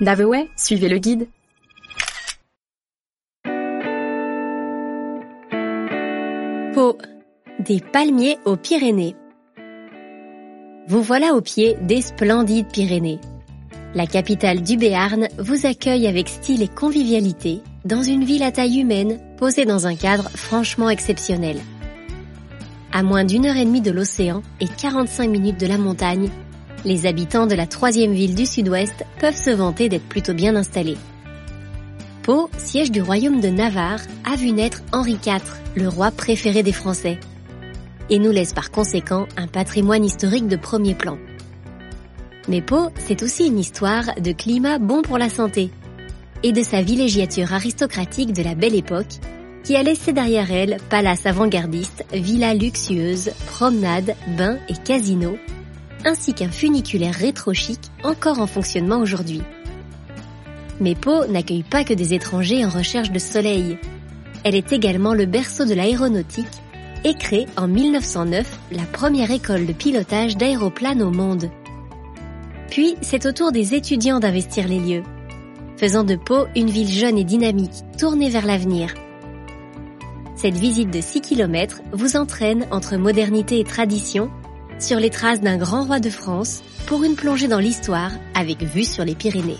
Daveway, suivez le guide. Pau, des palmiers aux Pyrénées. Vous voilà au pied des splendides Pyrénées. La capitale du Béarn vous accueille avec style et convivialité dans une ville à taille humaine posée dans un cadre franchement exceptionnel. À moins d'une heure et demie de l'océan et 45 minutes de la montagne, les habitants de la troisième ville du sud-ouest peuvent se vanter d'être plutôt bien installés. Pau, siège du royaume de Navarre, a vu naître Henri IV, le roi préféré des Français, et nous laisse par conséquent un patrimoine historique de premier plan. Mais Pau, c'est aussi une histoire de climat bon pour la santé, et de sa villégiature aristocratique de la belle époque, qui a laissé derrière elle palace avant-gardiste, villas luxueuses, promenades, bains et casinos, ainsi qu'un funiculaire rétro-chic encore en fonctionnement aujourd'hui. Mais Pau n'accueille pas que des étrangers en recherche de soleil. Elle est également le berceau de l'aéronautique et crée en 1909 la première école de pilotage d'aéroplanes au monde. Puis, c'est au tour des étudiants d'investir les lieux, faisant de Pau une ville jeune et dynamique, tournée vers l'avenir. Cette visite de 6 km vous entraîne entre modernité et tradition sur les traces d'un grand roi de France pour une plongée dans l'histoire avec vue sur les Pyrénées.